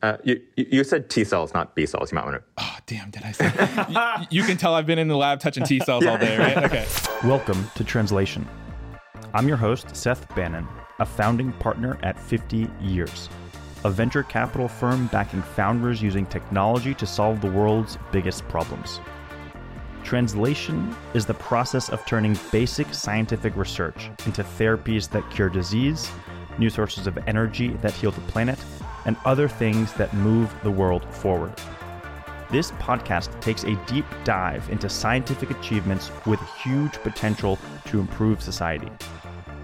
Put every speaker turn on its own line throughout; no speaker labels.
Uh, you, you said T cells, not B cells. You might want to.
Oh, damn, did I say? you, you, can tell I've been in the lab touching T cells yeah. all day, right? Okay.
Welcome to Translation. I'm your host, Seth Bannon, a founding partner at 50 Years, a venture capital firm backing founders using technology to solve the world's biggest problems. Translation is the process of turning basic scientific research into therapies that cure disease, new sources of energy that heal the planet and other things that move the world forward. This podcast takes a deep dive into scientific achievements with huge potential to improve society.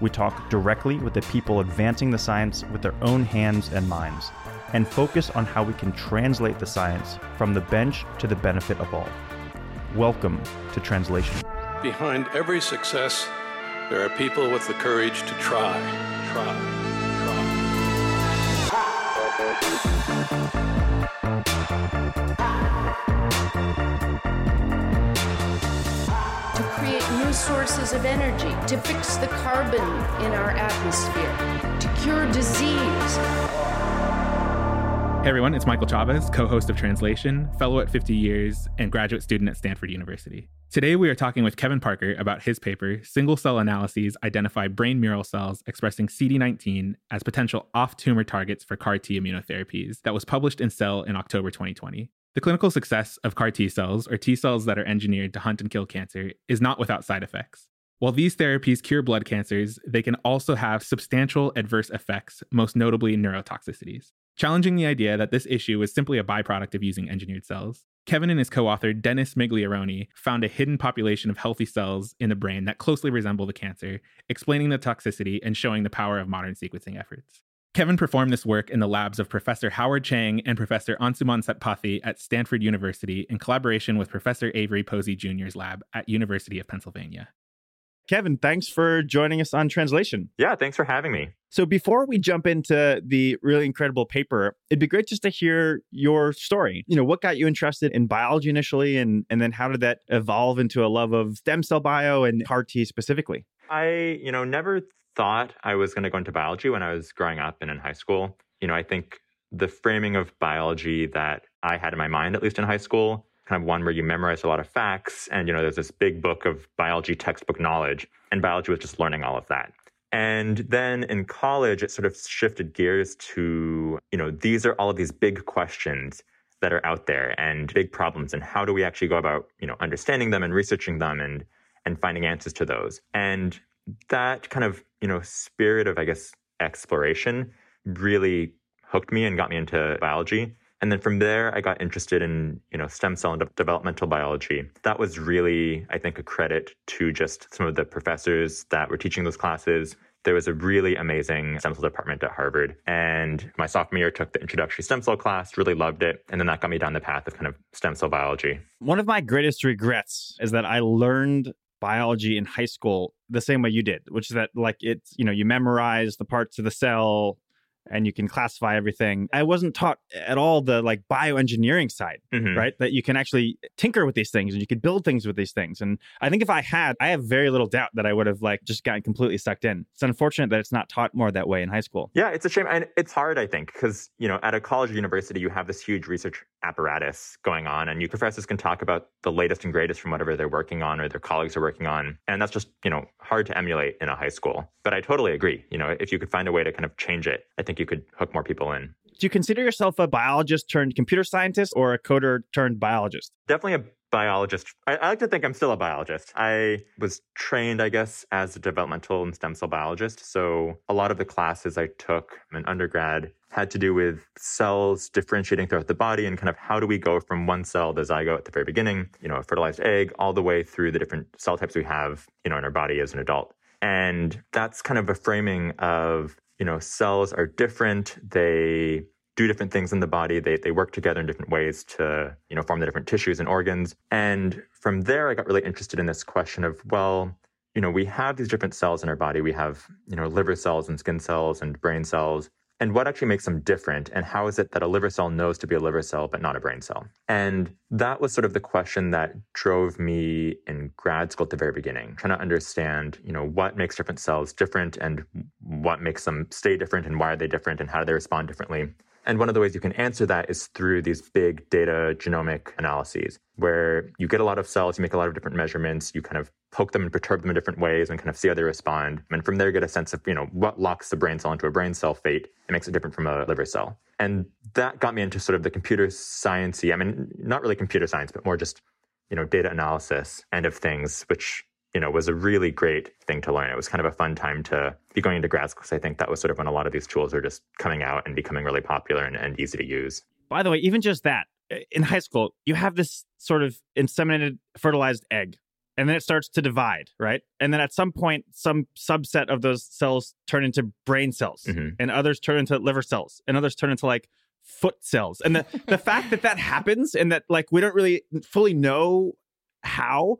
We talk directly with the people advancing the science with their own hands and minds, and focus on how we can translate the science from the bench to the benefit of all. Welcome to Translation.
Behind every success, there are people with the courage to try, try.
To create new sources of energy, to fix the carbon in our atmosphere, to cure disease.
Hey everyone, it's Michael Chavez, co host of Translation, fellow at 50 Years, and graduate student at Stanford University. Today, we are talking with Kevin Parker about his paper, Single Cell Analyses Identify Brain Mural Cells Expressing CD19 as Potential Off Tumor Targets for CAR T Immunotherapies, that was published in Cell in October 2020. The clinical success of CAR T cells, or T cells that are engineered to hunt and kill cancer, is not without side effects. While these therapies cure blood cancers, they can also have substantial adverse effects, most notably neurotoxicities challenging the idea that this issue was simply a byproduct of using engineered cells. Kevin and his co author, Dennis Migliarone, found a hidden population of healthy cells in the brain that closely resemble the cancer, explaining the toxicity and showing the power of modern sequencing efforts. Kevin performed this work in the labs of Professor Howard Chang and Professor Ansuman Setpathy at Stanford University in collaboration with Professor Avery Posey Jr.'s lab at University of Pennsylvania.
Kevin, thanks for joining us on Translation.
Yeah, thanks for having me.
So, before we jump into the really incredible paper, it'd be great just to hear your story. You know, what got you interested in biology initially, and, and then how did that evolve into a love of stem cell bio and CAR T specifically?
I, you know, never thought I was going to go into biology when I was growing up and in high school. You know, I think the framing of biology that I had in my mind, at least in high school, kind of one where you memorize a lot of facts and you know there's this big book of biology textbook knowledge and biology was just learning all of that. And then in college it sort of shifted gears to you know these are all of these big questions that are out there and big problems and how do we actually go about you know understanding them and researching them and and finding answers to those? And that kind of you know spirit of i guess exploration really hooked me and got me into biology and then from there, I got interested in, you know, stem cell and de- developmental biology. That was really, I think, a credit to just some of the professors that were teaching those classes. There was a really amazing stem cell department at Harvard. And my sophomore year took the introductory stem cell class, really loved it. And then that got me down the path of kind of stem cell biology.
One of my greatest regrets is that I learned biology in high school the same way you did, which is that like it's, you know, you memorize the parts of the cell and you can classify everything. I wasn't taught at all the like bioengineering side, mm-hmm. right? That you can actually tinker with these things and you could build things with these things. And I think if I had, I have very little doubt that I would have like just gotten completely sucked in. It's unfortunate that it's not taught more that way in high school.
Yeah, it's a shame. And it's hard, I think, because, you know, at a college or university, you have this huge research apparatus going on and you professors can talk about the latest and greatest from whatever they're working on or their colleagues are working on. And that's just, you know, hard to emulate in a high school. But I totally agree. You know, if you could find a way to kind of change it, I think think you could hook more people in.
Do you consider yourself a biologist turned computer scientist or a coder turned biologist?
Definitely a biologist. I, I, like to think I'm still a biologist. I was trained, I guess, as a developmental and stem cell biologist. So a lot of the classes I took in undergrad had to do with cells differentiating throughout the body and kind of how do we go from one cell, the zygote at the very beginning, you know, a fertilized egg, all the way through the different cell types we have, you know, in our body as an adult. And that's kind of a framing of you know, cells are different. They do different things in the body. They, they work together in different ways to, you know, form the different tissues and organs. And from there, I got really interested in this question of, well, you know, we have these different cells in our body. We have, you know, liver cells and skin cells and brain cells and what actually makes them different and how is it that a liver cell knows to be a liver cell but not a brain cell and that was sort of the question that drove me in grad school at the very beginning trying to understand you know what makes different cells different and what makes them stay different and why are they different and how do they respond differently And one of the ways you can answer that is through these big data genomic analyses, where you get a lot of cells, you make a lot of different measurements, you kind of poke them and perturb them in different ways and kind of see how they respond. And from there, you get a sense of, you know, what locks the brain cell into a brain cell fate and makes it different from a liver cell. And that got me into sort of the computer sciencey, I mean, not really computer science, but more just, you know, data analysis end of things, which you know, was a really great thing to learn. It was kind of a fun time to be going into grad school because I think that was sort of when a lot of these tools are just coming out and becoming really popular and, and easy to use.
By the way, even just that, in high school, you have this sort of inseminated, fertilized egg, and then it starts to divide, right? And then at some point, some subset of those cells turn into brain cells, mm-hmm. and others turn into liver cells, and others turn into like foot cells. And the, the fact that that happens and that like we don't really fully know how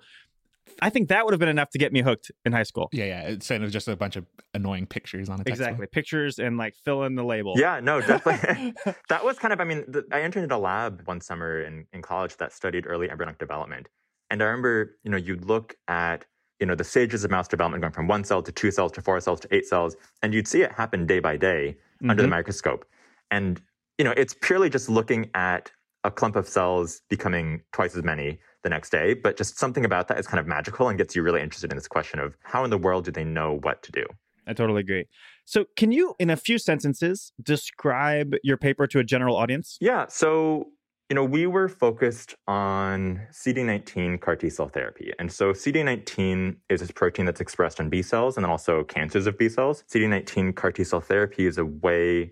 I think that would have been enough to get me hooked in high school.
Yeah, yeah. It's it was just a bunch of annoying pictures on it.
Exactly, pictures and like fill in the label.
Yeah, no, definitely. that was kind of. I mean, the, I entered into a lab one summer in in college that studied early embryonic development, and I remember, you know, you'd look at you know the stages of mouse development going from one cell to two cells to four cells to eight cells, and you'd see it happen day by day mm-hmm. under the mm-hmm. microscope, and you know, it's purely just looking at a clump of cells becoming twice as many the next day. But just something about that is kind of magical and gets you really interested in this question of how in the world do they know what to do?
I totally agree. So, can you, in a few sentences, describe your paper to a general audience?
Yeah. So, you know, we were focused on CD19 CAR T cell therapy. And so, CD19 is this protein that's expressed on B cells and then also cancers of B cells. CD19 CAR T cell therapy is a way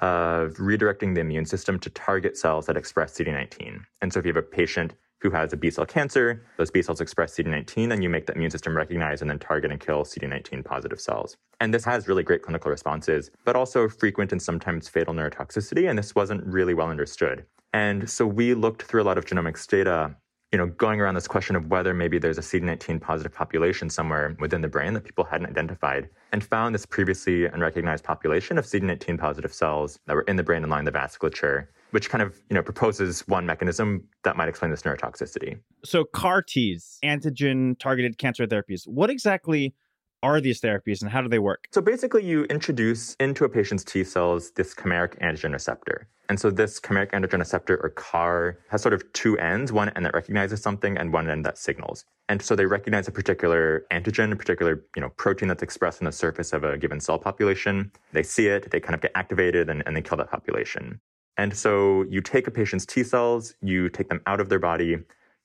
of redirecting the immune system to target cells that express CD19. And so, if you have a patient who has a B cell cancer. Those B cells express CD19, and you make the immune system recognize and then target and kill CD19 positive cells. And this has really great clinical responses, but also frequent and sometimes fatal neurotoxicity. And this wasn't really well understood. And so we looked through a lot of genomics data you know, going around this question of whether maybe there's a CD19 positive population somewhere within the brain that people hadn't identified, and found this previously unrecognized population of CD19 positive cells that were in the brain and line the vasculature which kind of you know proposes one mechanism that might explain this neurotoxicity.
So CAR Ts, antigen targeted cancer therapies, what exactly are these therapies and how do they work?
So basically, you introduce into a patient's T cells this chimeric antigen receptor. And so this chimeric antigen receptor or CAR has sort of two ends, one end that recognizes something and one end that signals. And so they recognize a particular antigen, a particular, you know, protein that's expressed on the surface of a given cell population. They see it, they kind of get activated and, and they kill that population. And so you take a patient's T cells, you take them out of their body,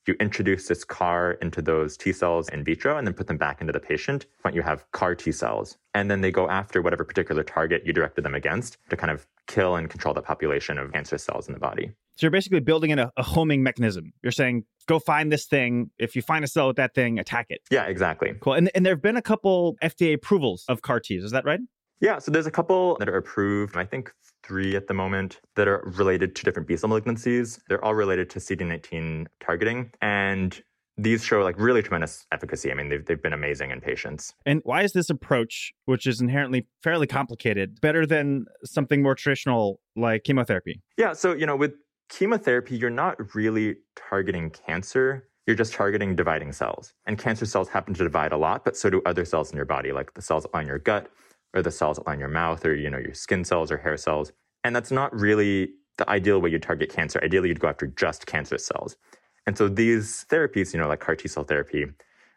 you introduce this CAR into those T cells in vitro and then put them back into the patient. But you have CAR T cells. And then they go after whatever particular target you directed them against to kind of kill and control the population of cancerous cells in the body.
So you're basically building in a, a homing mechanism. You're saying, go find this thing. If you find a cell with that thing, attack it.
Yeah, exactly.
Cool. And, and there have been a couple FDA approvals of CAR Ts. Is that right?
Yeah, so there's a couple that are approved. I think three at the moment that are related to different B cell malignancies. They're all related to CD19 targeting. And these show like really tremendous efficacy. I mean, they've, they've been amazing in patients.
And why is this approach, which is inherently fairly complicated, better than something more traditional like chemotherapy?
Yeah. So, you know, with chemotherapy, you're not really targeting cancer. You're just targeting dividing cells. And cancer cells happen to divide a lot, but so do other cells in your body, like the cells on your gut or the cells that line your mouth or you know your skin cells or hair cells and that's not really the ideal way you target cancer. Ideally you'd go after just cancerous cells. And so these therapies you know like car t cell therapy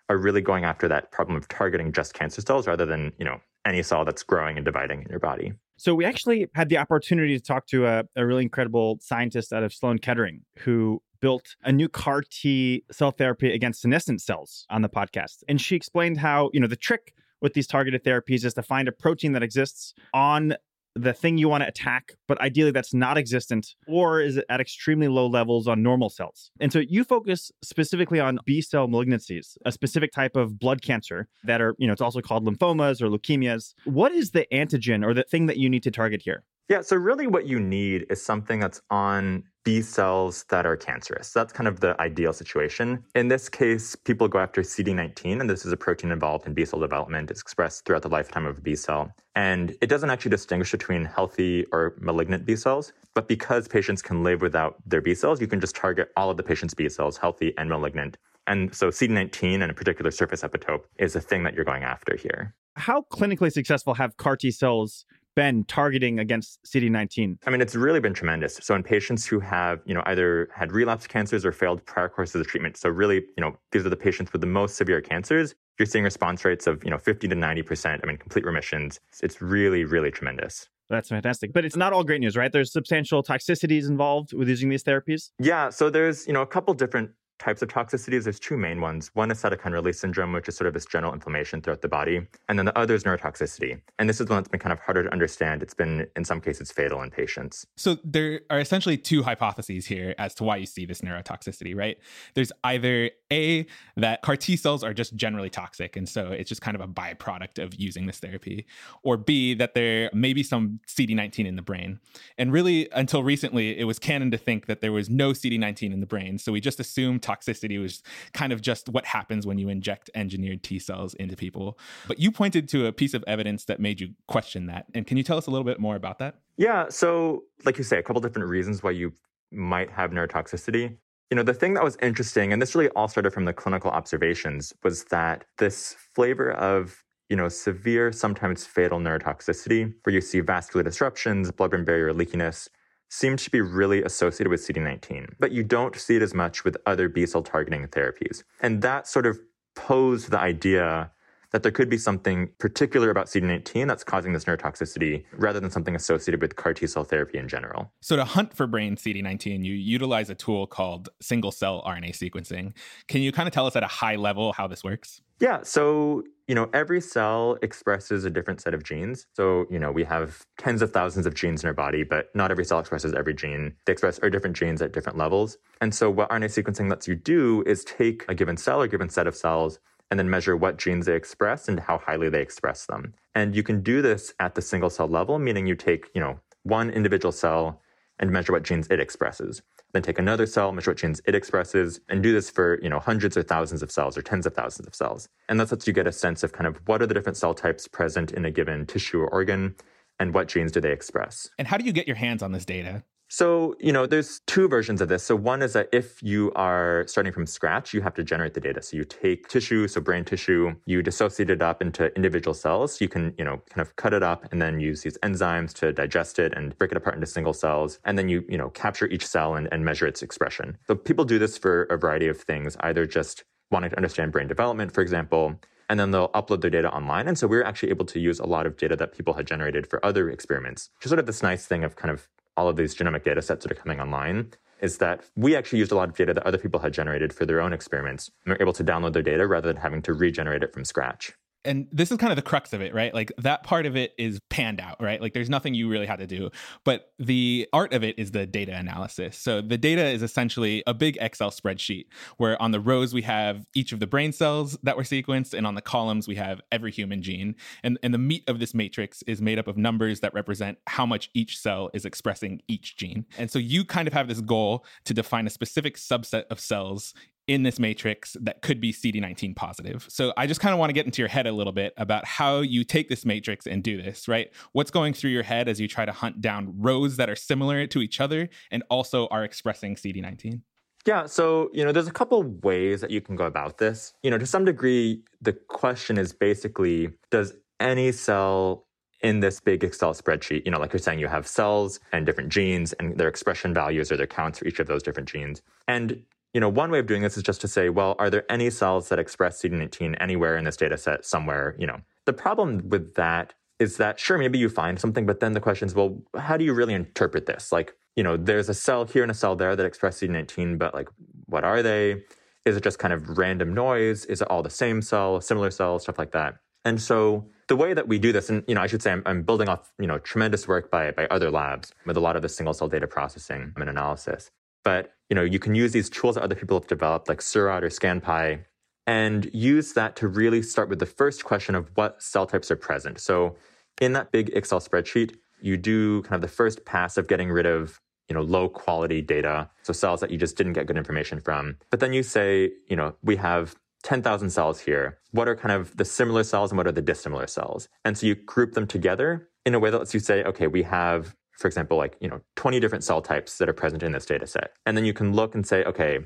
are really going after that problem of targeting just cancer cells rather than you know any cell that's growing and dividing in your body.
So we actually had the opportunity to talk to a, a really incredible scientist out of sloan kettering who built a new CAR T cell therapy against senescent cells on the podcast. And she explained how, you know, the trick with these targeted therapies is to find a protein that exists on the thing you want to attack, but ideally that's not existent or is at extremely low levels on normal cells. And so you focus specifically on B cell malignancies, a specific type of blood cancer that are, you know, it's also called lymphomas or leukemias. What is the antigen or the thing that you need to target here?
Yeah, so really what you need is something that's on B cells that are cancerous. That's kind of the ideal situation. In this case, people go after CD19, and this is a protein involved in B cell development. It's expressed throughout the lifetime of a B cell. And it doesn't actually distinguish between healthy or malignant B cells. But because patients can live without their B cells, you can just target all of the patient's B cells, healthy and malignant. And so CD19 and a particular surface epitope is the thing that you're going after here.
How clinically successful have CAR T cells been targeting against CD19?
I mean, it's really been tremendous. So in patients who have, you know, either had relapsed cancers or failed prior courses of treatment, so really, you know, these are the patients with the most severe cancers, you're seeing response rates of, you know, 50 to 90%. I mean, complete remissions. It's really, really tremendous.
That's fantastic. But it's not all great news, right? There's substantial toxicities involved with using these therapies.
Yeah. So there's, you know, a couple different types of toxicities, there's two main ones. One is cytokine release syndrome, which is sort of this general inflammation throughout the body. And then the other is neurotoxicity. And this is one that's been kind of harder to understand. It's been, in some cases, fatal in patients.
So there are essentially two hypotheses here as to why you see this neurotoxicity, right? There's either A, that CAR T cells are just generally toxic. And so it's just kind of a byproduct of using this therapy. Or B, that there may be some CD19 in the brain. And really, until recently, it was canon to think that there was no CD19 in the brain. So we just assumed toxicity was kind of just what happens when you inject engineered T cells into people. But you pointed to a piece of evidence that made you question that. And can you tell us a little bit more about that?
Yeah. So, like you say, a couple different reasons why you might have neurotoxicity. You know, the thing that was interesting, and this really all started from the clinical observations, was that this flavor of you know, severe, sometimes fatal neurotoxicity, where you see vascular disruptions, blood-brain barrier leakiness, seems to be really associated with CD19, but you don't see it as much with other B cell targeting therapies. And that sort of posed the idea that there could be something particular about CD19 that's causing this neurotoxicity rather than something associated with CAR T cell therapy in general.
So, to hunt for brain CD19, you utilize a tool called single cell RNA sequencing. Can you kind of tell us at a high level how this works?
Yeah. So, you know, every cell expresses a different set of genes. So, you know, we have tens of thousands of genes in our body, but not every cell expresses every gene. They express our different genes at different levels. And so, what RNA sequencing lets you do is take a given cell or given set of cells and then measure what genes they express and how highly they express them. And you can do this at the single cell level, meaning you take, you know, one individual cell and measure what genes it expresses. Then take another cell, measure what genes it expresses, and do this for, you know, hundreds or thousands of cells or tens of thousands of cells. And that lets you get a sense of kind of what are the different cell types present in a given tissue or organ and what genes do they express.
And how do you get your hands on this data?
So, you know, there's two versions of this. So, one is that if you are starting from scratch, you have to generate the data. So, you take tissue, so brain tissue, you dissociate it up into individual cells. You can, you know, kind of cut it up and then use these enzymes to digest it and break it apart into single cells. And then you, you know, capture each cell and, and measure its expression. So, people do this for a variety of things, either just wanting to understand brain development, for example, and then they'll upload their data online. And so we are actually able to use a lot of data that people had generated for other experiments. Just sort of this nice thing of kind of all of these genomic data sets that are coming online is that we actually used a lot of data that other people had generated for their own experiments and were able to download their data rather than having to regenerate it from scratch
and this is kind of the crux of it, right? Like that part of it is panned out, right? Like there's nothing you really had to do. But the art of it is the data analysis. So the data is essentially a big Excel spreadsheet where on the rows we have each of the brain cells that were sequenced, and on the columns we have every human gene. And, and the meat of this matrix is made up of numbers that represent how much each cell is expressing each gene. And so you kind of have this goal to define a specific subset of cells in this matrix that could be CD19 positive. So I just kind of want to get into your head a little bit about how you take this matrix and do this, right? What's going through your head as you try to hunt down rows that are similar to each other and also are expressing CD19?
Yeah, so, you know, there's a couple ways that you can go about this. You know, to some degree, the question is basically does any cell in this big Excel spreadsheet, you know, like you're saying, you have cells and different genes and their expression values or their counts for each of those different genes. And you know, one way of doing this is just to say, well, are there any cells that express CD19 anywhere in this data set somewhere? You know, the problem with that is that sure, maybe you find something, but then the question is, well, how do you really interpret this? Like, you know, there's a cell here and a cell there that express CD19, but like, what are they? Is it just kind of random noise? Is it all the same cell, similar cells, stuff like that? And so the way that we do this, and you know, I should say I'm, I'm building off you know tremendous work by by other labs with a lot of the single cell data processing and analysis. But you know, you can use these tools that other people have developed, like Seurat or ScanPy, and use that to really start with the first question of what cell types are present. So in that big Excel spreadsheet, you do kind of the first pass of getting rid of you know low quality data, so cells that you just didn't get good information from. But then you say, you know, we have 10,000 cells here. What are kind of the similar cells and what are the dissimilar cells? And so you group them together in a way that lets you say, okay, we have for example, like, you know, 20 different cell types that are present in this data set. And then you can look and say, okay,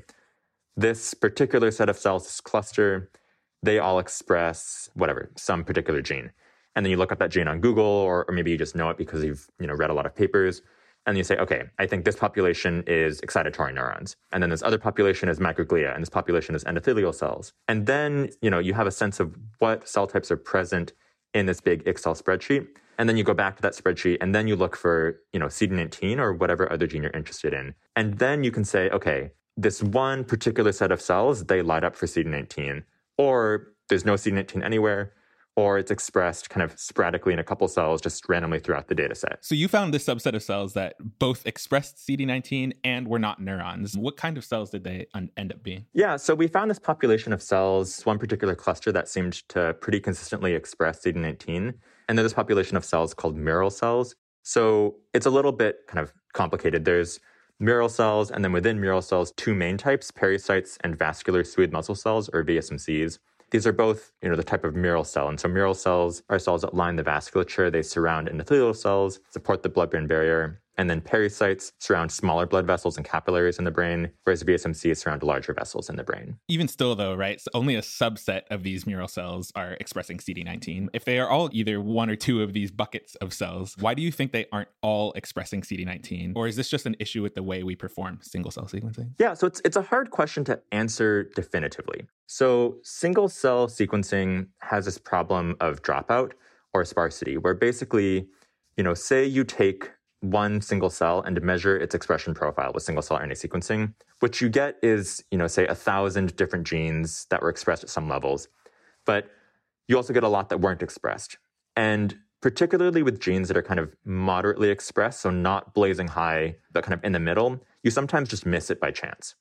this particular set of cells, this cluster, they all express whatever, some particular gene. and then you look up that gene on Google, or, or maybe you just know it because you've you know read a lot of papers, and you say, okay, I think this population is excitatory neurons, and then this other population is microglia, and this population is endothelial cells, and then you know you have a sense of what cell types are present in this big Excel spreadsheet, and then you go back to that spreadsheet, and then you look for you know CD19 or whatever other gene you're interested in, and then you can say, okay, this one particular set of cells they light up for CD19, or there's no CD19 anywhere or it's expressed kind of sporadically in a couple cells just randomly throughout the data set.
So you found this subset of cells that both expressed CD19 and were not neurons. What kind of cells did they un- end up being?
Yeah, so we found this population of cells, one particular cluster that seemed to pretty consistently express CD19, and then this population of cells called mural cells. So it's a little bit kind of complicated. There's mural cells, and then within mural cells, two main types, pericytes and vascular smooth muscle cells, or VSMCs. These are both, you know, the type of mural cell. And so mural cells are cells that line the vasculature. They surround endothelial cells, support the blood-brain barrier, and then pericytes surround smaller blood vessels and capillaries in the brain, whereas VSMCs surround larger vessels in the brain.
Even still, though, right? So only a subset of these mural cells are expressing CD19. If they are all either one or two of these buckets of cells, why do you think they aren't all expressing CD19? Or is this just an issue with the way we perform single cell sequencing?
Yeah, so it's it's a hard question to answer definitively. So single cell sequencing has this problem of dropout or sparsity, where basically, you know, say you take one single cell and to measure its expression profile with single cell RNA sequencing, what you get is, you know, say a thousand different genes that were expressed at some levels. But you also get a lot that weren't expressed. And particularly with genes that are kind of moderately expressed, so not blazing high, but kind of in the middle, you sometimes just miss it by chance.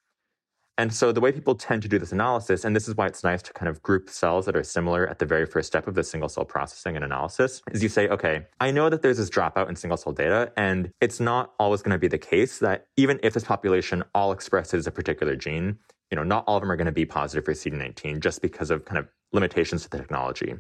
And so the way people tend to do this analysis, and this is why it's nice to kind of group cells that are similar at the very first step of the single cell processing and analysis, is you say, okay, I know that there's this dropout in single cell data, and it's not always going to be the case that even if this population all expresses a particular gene, you know, not all of them are going to be positive for CD19 just because of kind of limitations to the technology.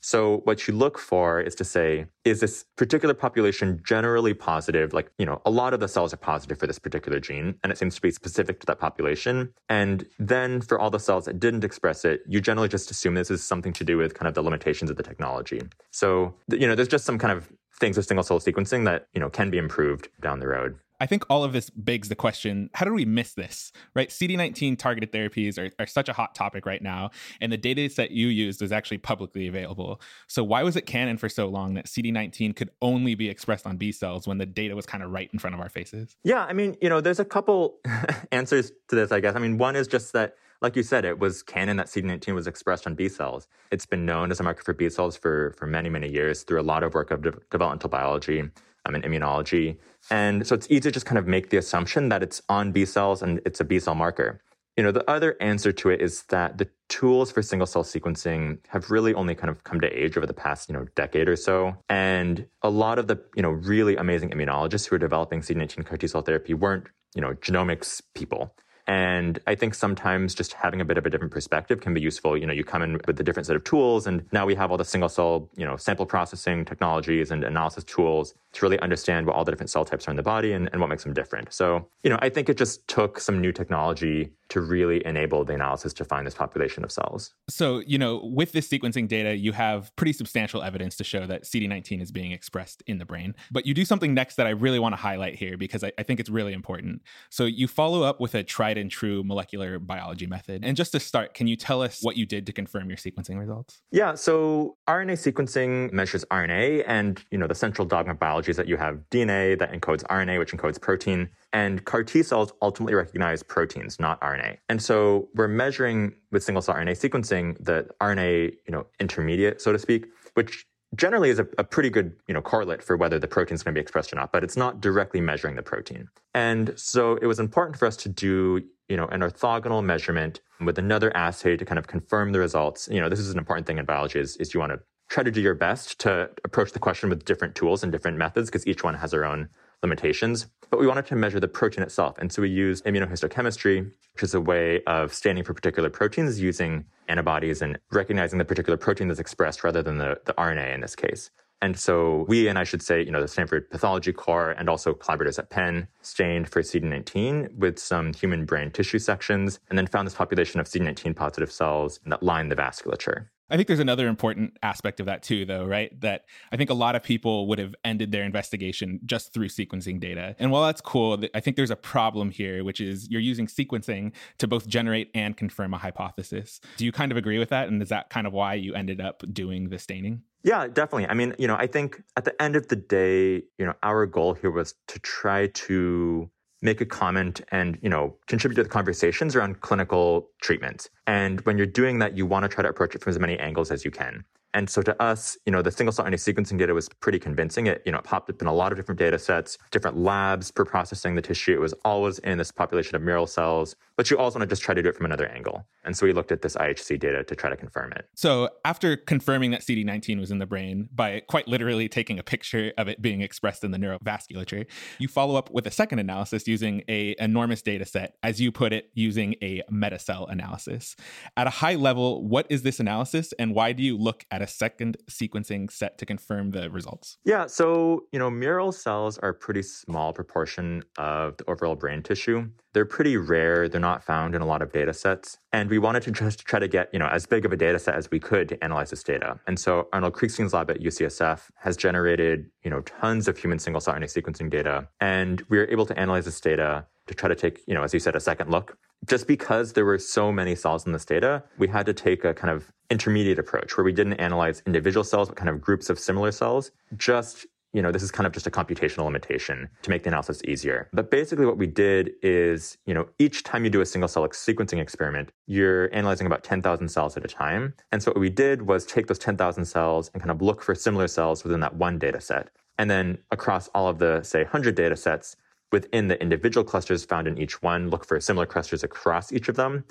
So what you look for is to say, is this particular population generally positive? Like, you know, a lot of the cells are positive for this particular gene, and it seems to be specific to that population. And then for all the cells that didn't express it, you generally just assume this is something to do with kind of the limitations of the technology. So, you know, there's just some kind of things with single cell sequencing that, you know, can be improved down the road.
I think all of this begs the question how did we miss this? Right? CD19 targeted therapies are, are such a hot topic right now, and the data set you used was actually publicly available. So, why was it canon for so long that CD19 could only be expressed on B cells when the data was kind of right in front of our faces?
Yeah, I mean, you know, there's a couple answers to this, I guess. I mean, one is just that like you said, it was canon that CD19 was expressed on B cells. It's been known as a marker for B cells for, for many, many years through a lot of work of de- developmental biology um, and immunology. And so it's easy to just kind of make the assumption that it's on B cells and it's a B cell marker. You know, the other answer to it is that the tools for single cell sequencing have really only kind of come to age over the past, you know, decade or so. And a lot of the, you know, really amazing immunologists who are developing CD19 CAR T cell therapy weren't, you know, genomics people. And I think sometimes just having a bit of a different perspective can be useful. You know, you come in with a different set of tools, and now we have all the single cell, you know, sample processing technologies and analysis tools to really understand what all the different cell types are in the body and, and what makes them different. So, you know, I think it just took some new technology to really enable the analysis to find this population of cells.
So, you know, with this sequencing data, you have pretty substantial evidence to show that CD19 is being expressed in the brain. But you do something next that I really want to highlight here because I, I think it's really important. So, you follow up with a tried and true molecular biology method. And just to start, can you tell us what you did to confirm your sequencing results?
Yeah, so RNA sequencing measures RNA and, you know, the central dogma of biology is that you have DNA that encodes RNA, which encodes protein. And CAR T cells ultimately recognize proteins, not RNA. And so we're measuring with single cell RNA sequencing the RNA, you know, intermediate, so to speak, which generally is a, a, pretty good you know correlate for whether the protein is going to be expressed or not but it's not directly measuring the protein and so it was important for us to do you know an orthogonal measurement with another assay to kind of confirm the results you know this is an important thing in biology is, is you want to try to do your best to approach the question with different tools and different methods because each one has their own limitations. But we wanted to measure the protein itself. And so we used immunohistochemistry, which is a way of staining for particular proteins using antibodies and recognizing the particular protein that's expressed rather than the, the RNA in this case. And so we, and I should say, you know, the Stanford Pathology Core and also collaborators at Penn stained for CD19 with some human brain tissue sections and then found this population of CD19 positive cells that line the vasculature.
I think there's another important aspect of that too, though, right? That I think a lot of people would have ended their investigation just through sequencing data. And while that's cool, I think there's a problem here, which is you're using sequencing to both generate and confirm a hypothesis. Do you kind of agree with that? And is that kind of why you ended up doing the staining?
Yeah, definitely. I mean, you know, I think at the end of the day, you know, our goal here was to try to make a comment and you know contribute to the conversations around clinical treatment and when you're doing that you want to try to approach it from as many angles as you can and so to us, you know, the single cell RNA sequencing data was pretty convincing. It, you know, it popped up in a lot of different data sets, different labs for processing the tissue. It was always in this population of mural cells, but you also want to just try to do it from another angle. And so we looked at this IHC data to try to confirm it.
So after confirming that CD19 was in the brain by quite literally taking a picture of it being expressed in the neurovasculature, you follow up with a second analysis using a enormous data set, as you put it, using a metacell analysis. At a high level, what is this analysis and why do you look at a second sequencing set to confirm the results?
Yeah, so, you know, mural cells are a pretty small proportion of the overall brain tissue. They're pretty rare. They're not found in a lot of data sets. And we wanted to just try to get, you know, as big of a data set as we could to analyze this data. And so Arnold Kriegstein's lab at UCSF has generated, you know, tons of human single cell RNA sequencing data. And we were able to analyze this data to try to take, you know, as you said, a second look. Just because there were so many cells in this data, we had to take a kind of intermediate approach where we didn't analyze individual cells, but kind of groups of similar cells, just you know, this is kind of just a computational limitation to make the analysis easier. But basically what we did is, you know, each time you do a single cell sequencing experiment, you're analyzing about 10,000 cells at a time. And so what we did was take those 10,000 cells and kind of look for similar cells within that one data set. And then across all of the, say, 100 data sets, within the individual clusters found in each one, look for similar clusters across each of them,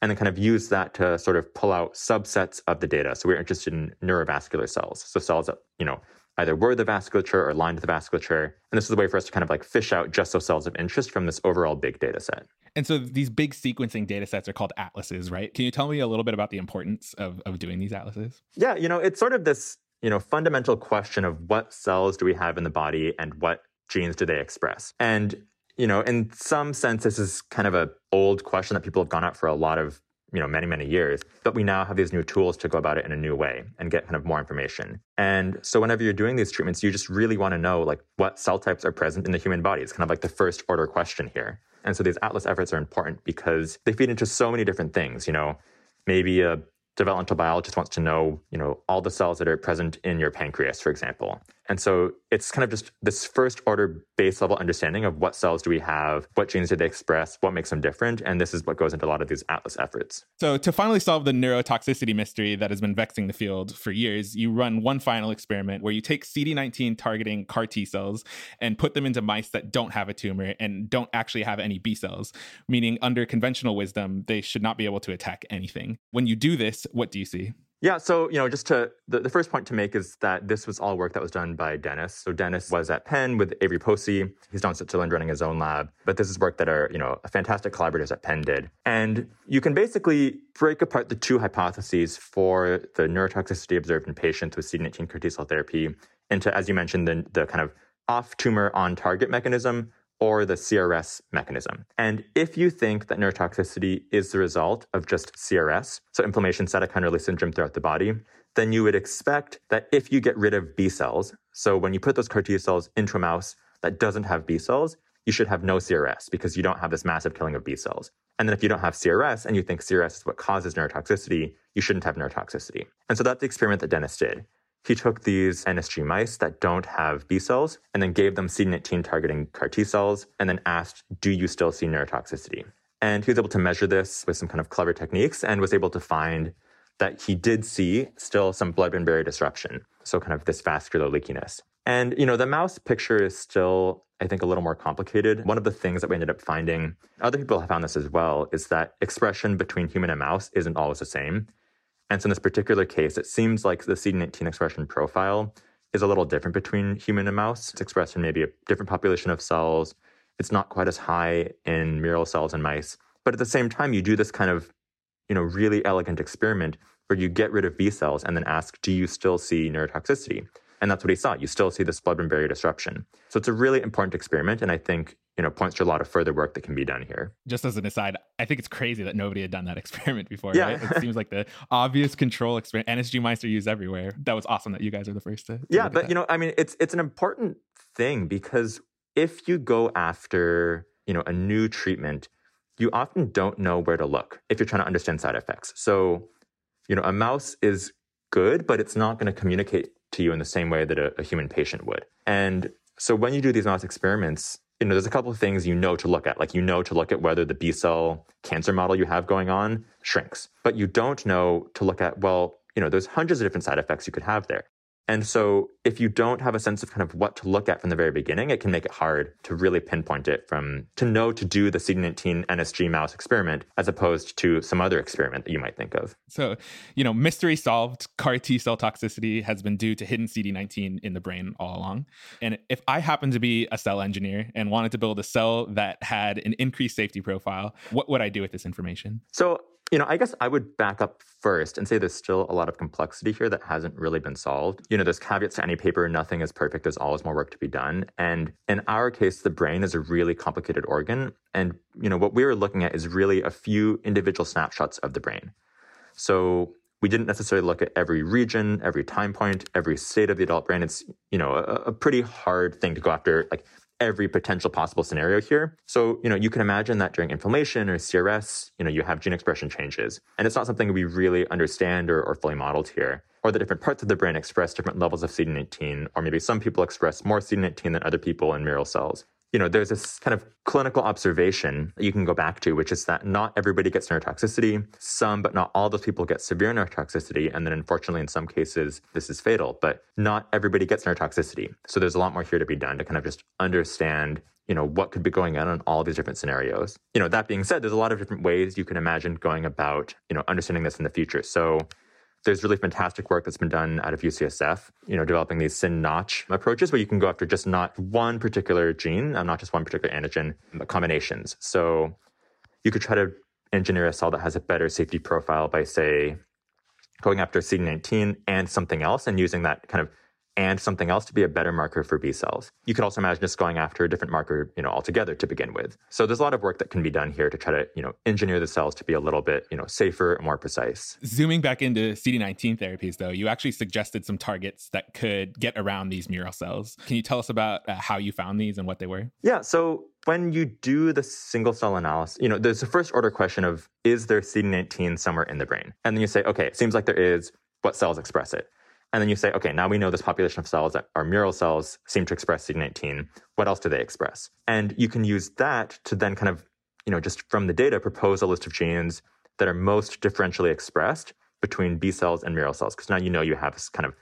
and then kind of use that to sort of pull out subsets of the data. So we're interested in neurovascular cells. So cells that, you know, either were the vasculature or lined the vasculature. And this is a way for us to kind of like fish out just those cells of interest from this overall big data set.
And so these big sequencing data sets are called atlases, right? Can you tell me a little bit about the importance of, of doing these atlases?
Yeah, you know, it's sort of this, you know, fundamental question of what cells do we have in the body and what genes do they express? And, you know, in some sense, this is kind of a old question that people have gone at for a lot of you know many many years but we now have these new tools to go about it in a new way and get kind of more information. And so whenever you're doing these treatments you just really want to know like what cell types are present in the human body. It's kind of like the first order question here. And so these atlas efforts are important because they feed into so many different things you know. Maybe a developmental biologist wants to know you know all the cells that are present in your pancreas for example and so it's kind of just this first order base level understanding of what cells do we have, what genes do they express, what makes them different. And this is what goes into a lot of these Atlas efforts.
So to finally solve the neurotoxicity mystery that has been vexing the field for years, you run one final experiment where you take CD19 targeting CAR T cells and put them into mice that don't have a tumor and don't actually have any B cells, meaning under conventional wisdom, they should not be able to attack anything. When you do this, what do you see?
Yeah, so you know, just to the, the first point to make is that this was all work that was done by Dennis. So Dennis was at Penn with Avery Posey. He's down in Switzerland running his own lab, but this is work that are you know fantastic collaborators at Penn did. And you can basically break apart the two hypotheses for the neurotoxicity observed in patients with CD19 CAR T cell therapy into, as you mentioned, the, the kind of off tumor on target mechanism or the CRS mechanism. And if you think that neurotoxicity is the result of just CRS, so inflammation cytokine release syndrome throughout the body, then you would expect that if you get rid of B cells, so when you put those CAR T cells into a mouse that doesn't have B cells, you should have no CRS because you don't have this massive killing of B cells. And then if you don't have CRS and you think CRS is what causes neurotoxicity, you shouldn't have neurotoxicity. And so that's the experiment that Dennis did. He took these NSG mice that don't have B cells and then gave them CD19 targeting CAR T cells and then asked, Do you still see neurotoxicity? And he was able to measure this with some kind of clever techniques and was able to find that he did see still some blood brain barrier disruption. So, kind of this vascular leakiness. And, you know, the mouse picture is still, I think, a little more complicated. One of the things that we ended up finding, other people have found this as well, is that expression between human and mouse isn't always the same. And so in this particular case, it seems like the CD19 expression profile is a little different between human and mouse. It's expressed in maybe a different population of cells. It's not quite as high in mural cells in mice. But at the same time, you do this kind of, you know, really elegant experiment where you get rid of B cells and then ask, do you still see neurotoxicity? And that's what he saw. You still see this blood-brain barrier disruption. So it's a really important experiment. And I think, you know, points to a lot of further work that can be done here.
Just as an aside, I think it's crazy that nobody had done that experiment before,
Yeah.
right? It seems like the obvious control experiment. NSG mice are used everywhere. That was awesome that you guys are the first to.
yeah, but you know, I mean, it's it's an important thing because if you go after, you know, a new treatment, you often don't know where to look if you're trying to understand side effects. So, you know, a mouse is good, but it's not going to communicate to you in the same way that a, a human patient would. And so when you do these mouse experiments, you know, there's a couple of things you know to look at. Like you know to look at whether the B cell cancer model you have going on shrinks, but you don't know to look at, well, you know, there's hundreds of different side effects you could have there. And so if you don't have a sense of kind of what to look at from the very beginning, it can make it hard to really pinpoint it from to know to do the CD19 NSG mouse experiment as opposed to some other experiment that you might think of.
So, you know, mystery solved. CAR T cell toxicity has been due to hidden CD19 in the brain all along. And if I happened to be a cell engineer and wanted to build a cell that had an increased safety profile, what would I do with this information?
So, you know, I guess I would back up first and say there's still a lot of complexity here that hasn't really been solved. You know, there's caveats to any paper, nothing is perfect, there's always more work to be done. And in our case, the brain is a really complicated organ. And, you know, what we were looking at is really a few individual snapshots of the brain. So we didn't necessarily look at every region, every time point, every state of the adult brain. It's, you know, a, a pretty hard thing to go after, like every potential possible scenario here. So, you know, you can imagine that during inflammation or CRS, you know, you have gene expression changes. And it's not something we really understand or, or fully modeled here. Or the different parts of the brain express different levels of CD19, or maybe some people express more CD19 than other people in mural cells. You know, there's this kind of clinical observation you can go back to, which is that not everybody gets neurotoxicity. Some, but not all those people get severe neurotoxicity. And then unfortunately, in some cases, this is fatal, but not everybody gets neurotoxicity. So there's a lot more here to be done to kind of just understand you know what could be going on in all these different scenarios you know that being said there's a lot of different ways you can imagine going about you know understanding this in the future so there's really fantastic work that's been done out of UCSF, you know, developing these SYN notch approaches where you can go after just not one particular gene, and not just one particular antigen, but combinations. So you could try to engineer a cell that has a better safety profile by, say, going after CD19 and something else and using that kind of and something else to be a better marker for B cells. You could also imagine just going after a different marker, you know, altogether to begin with. So there's a lot of work that can be done here to try to, you know, engineer the cells to be a little bit, you know, safer and more precise.
Zooming back into CD19 therapies, though, you actually suggested some targets that could get around these mural cells. Can you tell us about uh, how you found these and what they were?
Yeah. So when you do the single cell analysis, you know, there's a first order question of is there CD19 somewhere in the brain? And then you say, okay, it seems like there is. What cells express it? And then you say, okay, now we know this population of cells that are mural cells seem to express CD19. What else do they express? And you can use that to then kind of, you know, just from the data, propose a list of genes that are most differentially expressed between B cells and mural cells. Because now you know you have this kind of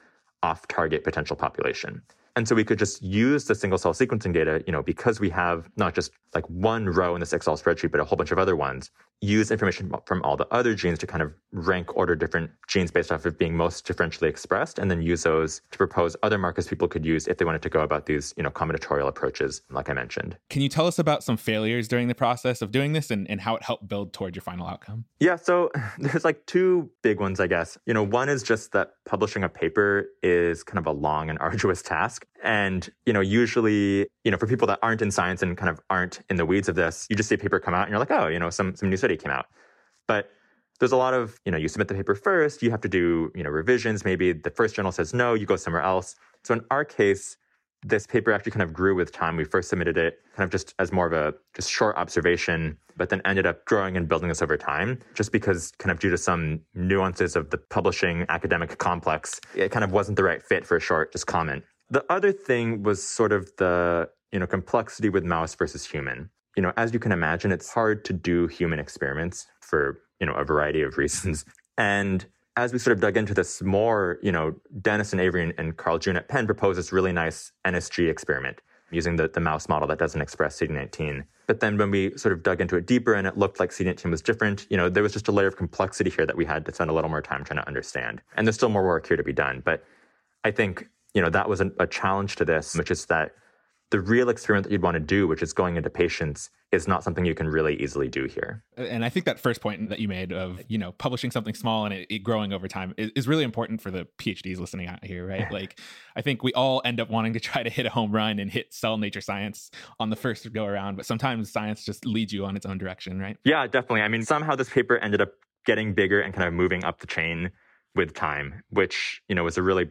off target potential population. And so we could just use the single cell sequencing data, you know, because we have not just like one row in this Excel spreadsheet, but a whole bunch of other ones, use information from all the other genes to kind of rank order different genes based off of being most differentially expressed, and then use those to propose other markers people could use if they wanted to go about these, you know, combinatorial approaches, like I mentioned.
Can you tell us about some failures during the process of doing this and, and how it helped build toward your final outcome?
Yeah, so there's like two big ones, I guess. You know, one is just that publishing a paper is kind of a long and arduous task. And, you know, usually, you know, for people that aren't in science and kind of aren't in the weeds of this, you just see a paper come out and you're like, oh, you know, some, some new study came out. But there's a lot of, you know, you submit the paper first, you have to do, you know, revisions. Maybe the first journal says no, you go somewhere else. So in our case, this paper actually kind of grew with time. We first submitted it kind of just as more of a just short observation, but then ended up growing and building this over time, just because kind of due to some nuances of the publishing academic complex, it kind of wasn't the right fit for a short just comment. The other thing was sort of the, you know, complexity with mouse versus human. You know, as you can imagine, it's hard to do human experiments for, you know, a variety of reasons. And as we sort of dug into this more, you know, Dennis and Avery and, Carl June at Penn proposed this really nice NSG experiment using the, the mouse model that doesn't express CD19. But then when we sort of dug into it deeper and it looked like CD19 was different, you know, there was just a layer of complexity here that we had to spend a little more time trying to understand. And there's still more work here to be done. But I think, you know, that was a, a challenge to this, which is that the real experiment that you'd want to do, which is going into patients, is not something you can really easily do here.
And I think that first point that you made of, you know, publishing something small and it, it growing over time is, is, really important for the PhDs listening out here, right? like, I think we all end up wanting to try to hit a home run and hit Cell Nature Science on the first go around, but sometimes science just leads you on its own direction, right?
Yeah, definitely. I mean, somehow this paper ended up getting bigger and kind of moving up the chain with time, which, you know, was a really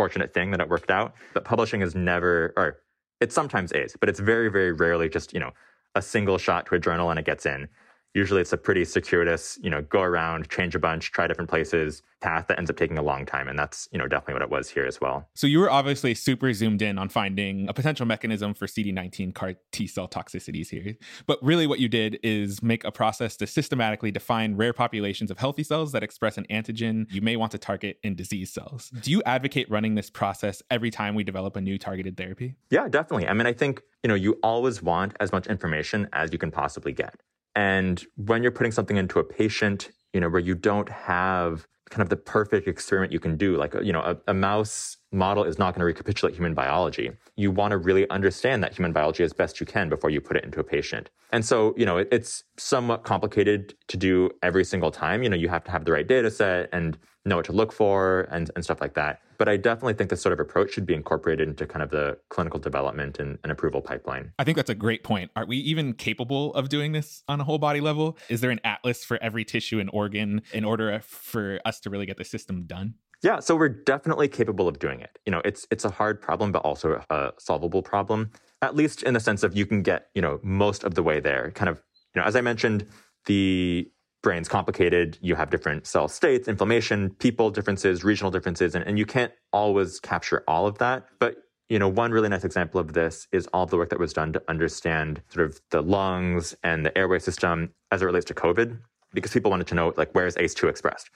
fortunate thing that it worked out. But publishing is never, or it sometimes is, but it's very, very rarely just, you know, a single shot to a journal and it gets in. Usually it's a pretty circuitous, you know, go around, change a bunch, try different places path that ends up taking a long time. And that's, you know, definitely what it was here as well.
So you were obviously super zoomed in on finding a potential mechanism for CD19 CAR T cell toxicities here. But really what you did is make a process to systematically define rare populations of healthy cells that express an antigen you may want to target in disease cells. Do you advocate running this process every time we develop a new targeted therapy?
Yeah, definitely. I mean, I think, you know, you always want as much information as you can possibly get. And when you're putting something into a patient, you know, where you don't have kind of the perfect experiment you can do, like, you know, a, a mouse model is not going to recapitulate human biology. You want to really understand that human biology as best you can before you put it into a patient. And so, you know, it, it's somewhat complicated to do every single time. You know, you have to have the right data set and know what to look for and, and stuff like that. But I definitely think this sort of approach should be incorporated into kind of the clinical development and, and, approval pipeline.
I think that's a great point. Are we even capable of doing this on a whole body level? Is there an atlas for every tissue and organ in order for us to really get the system done?
Yeah, so we're definitely capable of doing it. You know, it's it's a hard problem, but also a solvable problem. At least in the sense of you can get you know most of the way there. Kind of you know, as I mentioned, the brain's complicated. You have different cell states, inflammation, people differences, regional differences, and, and you can't always capture all of that. But you know, one really nice example of this is all the work that was done to understand sort of the lungs and the airway system as it relates to COVID, because people wanted to know like where is ACE2 expressed.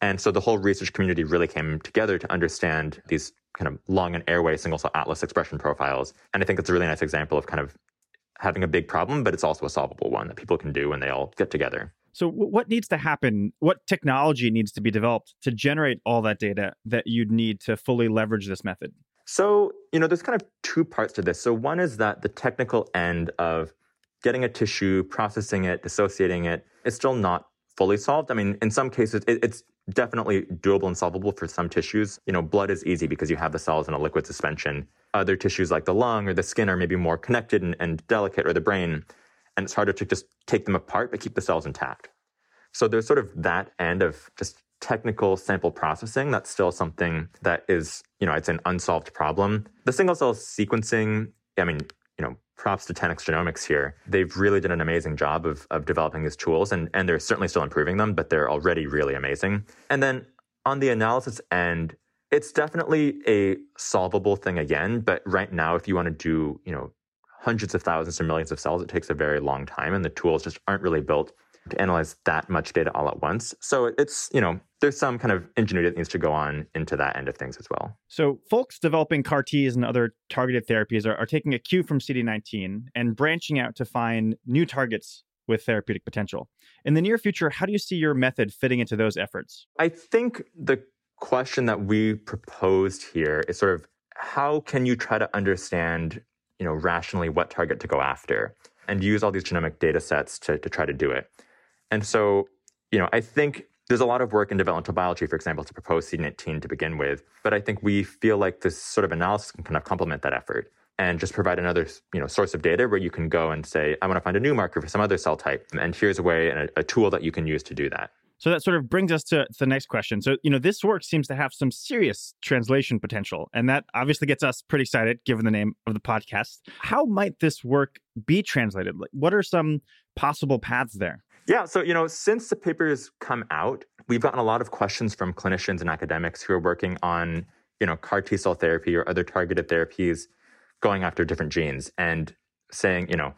And so the whole research community really came together to understand these kind of lung and airway single cell atlas expression profiles. And I think it's a really nice example of kind of having a big problem, but it's also a solvable one that people can do when they all get together.
So, what needs to happen? What technology needs to be developed to generate all that data that you'd need to fully leverage this method?
So, you know, there's kind of two parts to this. So, one is that the technical end of getting a tissue, processing it, dissociating it, is still not fully solved. I mean, in some cases, it, it's definitely doable and solvable for some tissues. You know, blood is easy because you have the cells in a liquid suspension. Other tissues like the lung or the skin are maybe more connected and, and delicate, or the brain and it's harder to just take them apart but keep the cells intact. So there's sort of that end of just technical sample processing that's still something that is, you know, it's an unsolved problem. The single cell sequencing, I mean, you know, props to 10x Genomics here. They've really done an amazing job of, of developing these tools and, and they're certainly still improving them, but they're already really amazing. And then on the analysis end, it's definitely a solvable thing again, but right now, if you want to do, you know, hundreds of thousands or millions of cells, it takes a very long time, and the tools just aren't really built to analyze that much data all at once. So it's, you know, there's some kind of ingenuity that needs to go on into that end of things as well.
So folks developing CAR Ts and other targeted therapies are, are taking a cue from CD19 and branching out to find new targets with therapeutic potential. In the near future, how do you see your method fitting into those efforts?
I think the question that we proposed here is sort of how can you try to understand you know, rationally what target to go after and use all these genomic data sets to, to try to do it. And so, you know, I think there's a lot of work in developmental biology, for example, to propose CD19 to begin with. But I think we feel like this sort of analysis can kind of complement that effort and just provide another you know source of data where you can go and say, I want to find a new marker for some other cell type, and here's a way and a, a tool that you can use to do that.
So that sort of brings us to the next question. So, you know, this work seems to have some serious translation potential, and that obviously gets us pretty excited given the name of the podcast. How might this work be translated? Like, what are some possible paths there?
Yeah, so, you know, since the paper has come out, we've gotten a lot of questions from clinicians and academics who are working on, you know, CAR T cell therapy or other targeted therapies going after different genes and saying, you know,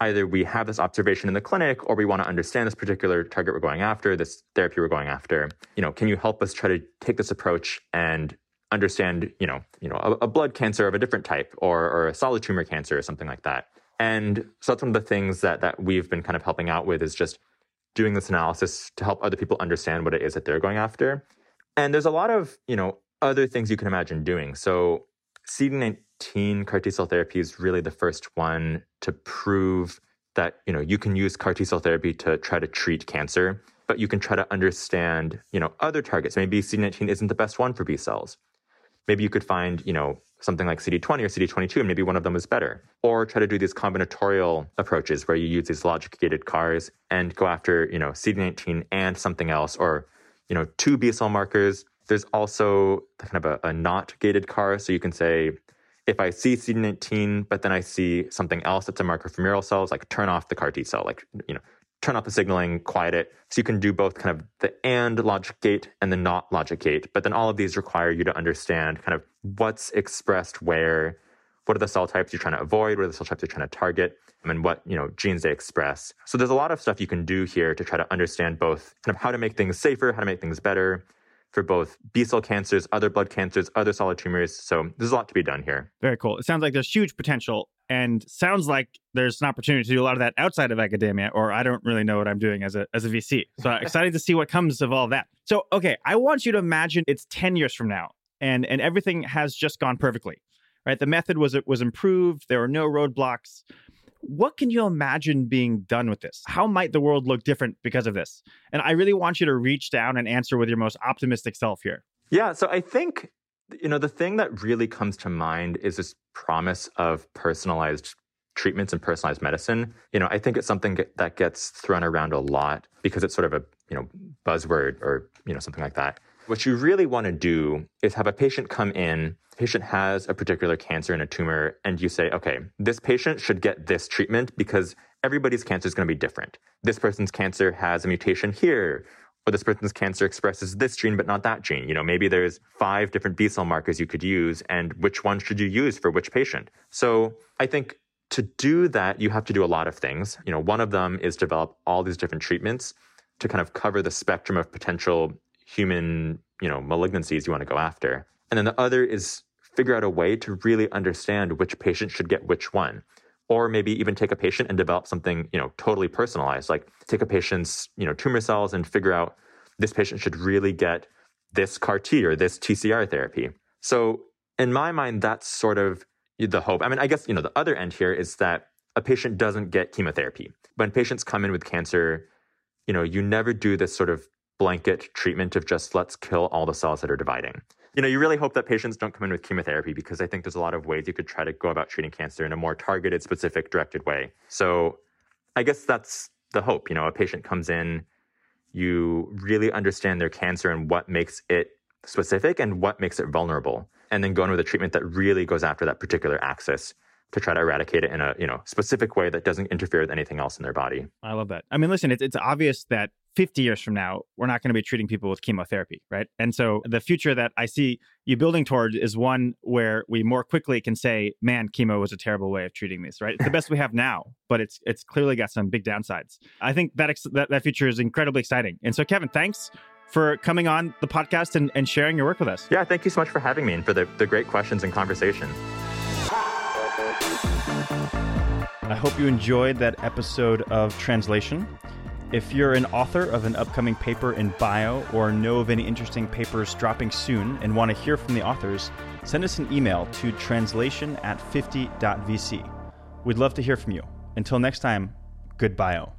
either we have this observation in the clinic or we want to understand this particular target we're going after, this therapy we're going after. You know, can you help us try to take this approach and understand, you know, you know, a, a blood cancer of a different type or, or a solid tumor cancer or something like that. And so that's one of the things that that we've been kind of helping out with is just doing this analysis to help other people understand what it is that they're going after. And there's a lot of, you know, other things you can imagine doing. So CD19 CD19 CAR T cell therapy is really the first one to prove that you know you can use CAR T cell therapy to try to treat cancer, but you can try to understand you know other targets. Maybe CD19 isn't the best one for B cells. Maybe you could find you know something like CD20 or CD22, and maybe one of them is better. Or try to do these combinatorial approaches where you use these logic gated CARs and go after you know CD19 and something else, or you know two B cell markers. There's also kind of a, a not gated CAR, so you can say if I see CD19, but then I see something else that's a marker for mural cells, like turn off the CAR T cell, like, you know, turn off the signaling, quiet it. So you can do both kind of the and logic gate and the not logic gate. But then all of these require you to understand kind of what's expressed where, what are the cell types you're trying to avoid, what are the cell types you're trying to target, and what, you know, genes they express. So there's a lot of stuff you can do here to try to understand both kind of how to make things safer, how to make things better, for both B cell cancers, other blood cancers, other solid tumors. So there's a lot to be done here.
Very cool. It sounds like there's huge potential and sounds like there's an opportunity to do a lot of that outside of academia, or I don't really know what I'm doing as a as a VC. So excited to see what comes of all that. So okay, I want you to imagine it's 10 years from now and and everything has just gone perfectly. Right? The method was it was improved, there were no roadblocks. What can you imagine being done with this? How might the world look different because of this? And I really want you to reach down and answer with your most optimistic self here.
Yeah, so I think you know the thing that really comes to mind is this promise of personalized treatments and personalized medicine. You know, I think it's something that gets thrown around a lot because it's sort of a, you know, buzzword or, you know, something like that. What you really want to do is have a patient come in, patient has a particular cancer and a tumor, and you say, okay, this patient should get this treatment because everybody's cancer is going to be different. This person's cancer has a mutation here, or this person's cancer expresses this gene but not that gene. You know, maybe there's five different B cell markers you could use, and which one should you use for which patient? So I think to do that, you have to do a lot of things. You know, one of them is develop all these different treatments to kind of cover the spectrum of potential human, you know, malignancies you want to go after. And then the other is figure out a way to really understand which patient should get which one. Or maybe even take a patient and develop something, you know, totally personalized. Like take a patient's, you know, tumor cells and figure out this patient should really get this CAR T or this TCR therapy. So in my mind, that's sort of the hope. I mean, I guess, you know, the other end here is that a patient doesn't get chemotherapy. When patients come in with cancer, you know, you never do this sort of blanket treatment of just let's kill all the cells that are dividing. You know, you really hope that patients don't come in with chemotherapy because I think there's a lot of ways you could try to go about treating cancer in a more targeted, specific, directed way. So I guess that's the hope. You know, a patient comes in, you really understand their cancer and what makes it specific and what makes it vulnerable, and then go in with a treatment that really goes after that particular axis to try to eradicate it in a you know specific way that doesn't interfere with anything else in their body.
I love that. I mean, listen, it's it's obvious that 50 years from now, we're not going to be treating people with chemotherapy, right? And so the future that I see you building toward is one where we more quickly can say, man, chemo was a terrible way of treating this, right? It's the best we have now, but it's it's clearly got some big downsides. I think that ex- that, that future is incredibly exciting. And so, Kevin, thanks for coming on the podcast and, and sharing your work with us.
Yeah, thank you so much for having me and for the, the great questions and conversation.
I hope you enjoyed that episode of Translation. If you're an author of an upcoming paper in bio or know of any interesting papers dropping soon and want to hear from the authors, send us an email to translation at 50.vc. We'd love to hear from you. Until next time, good bio.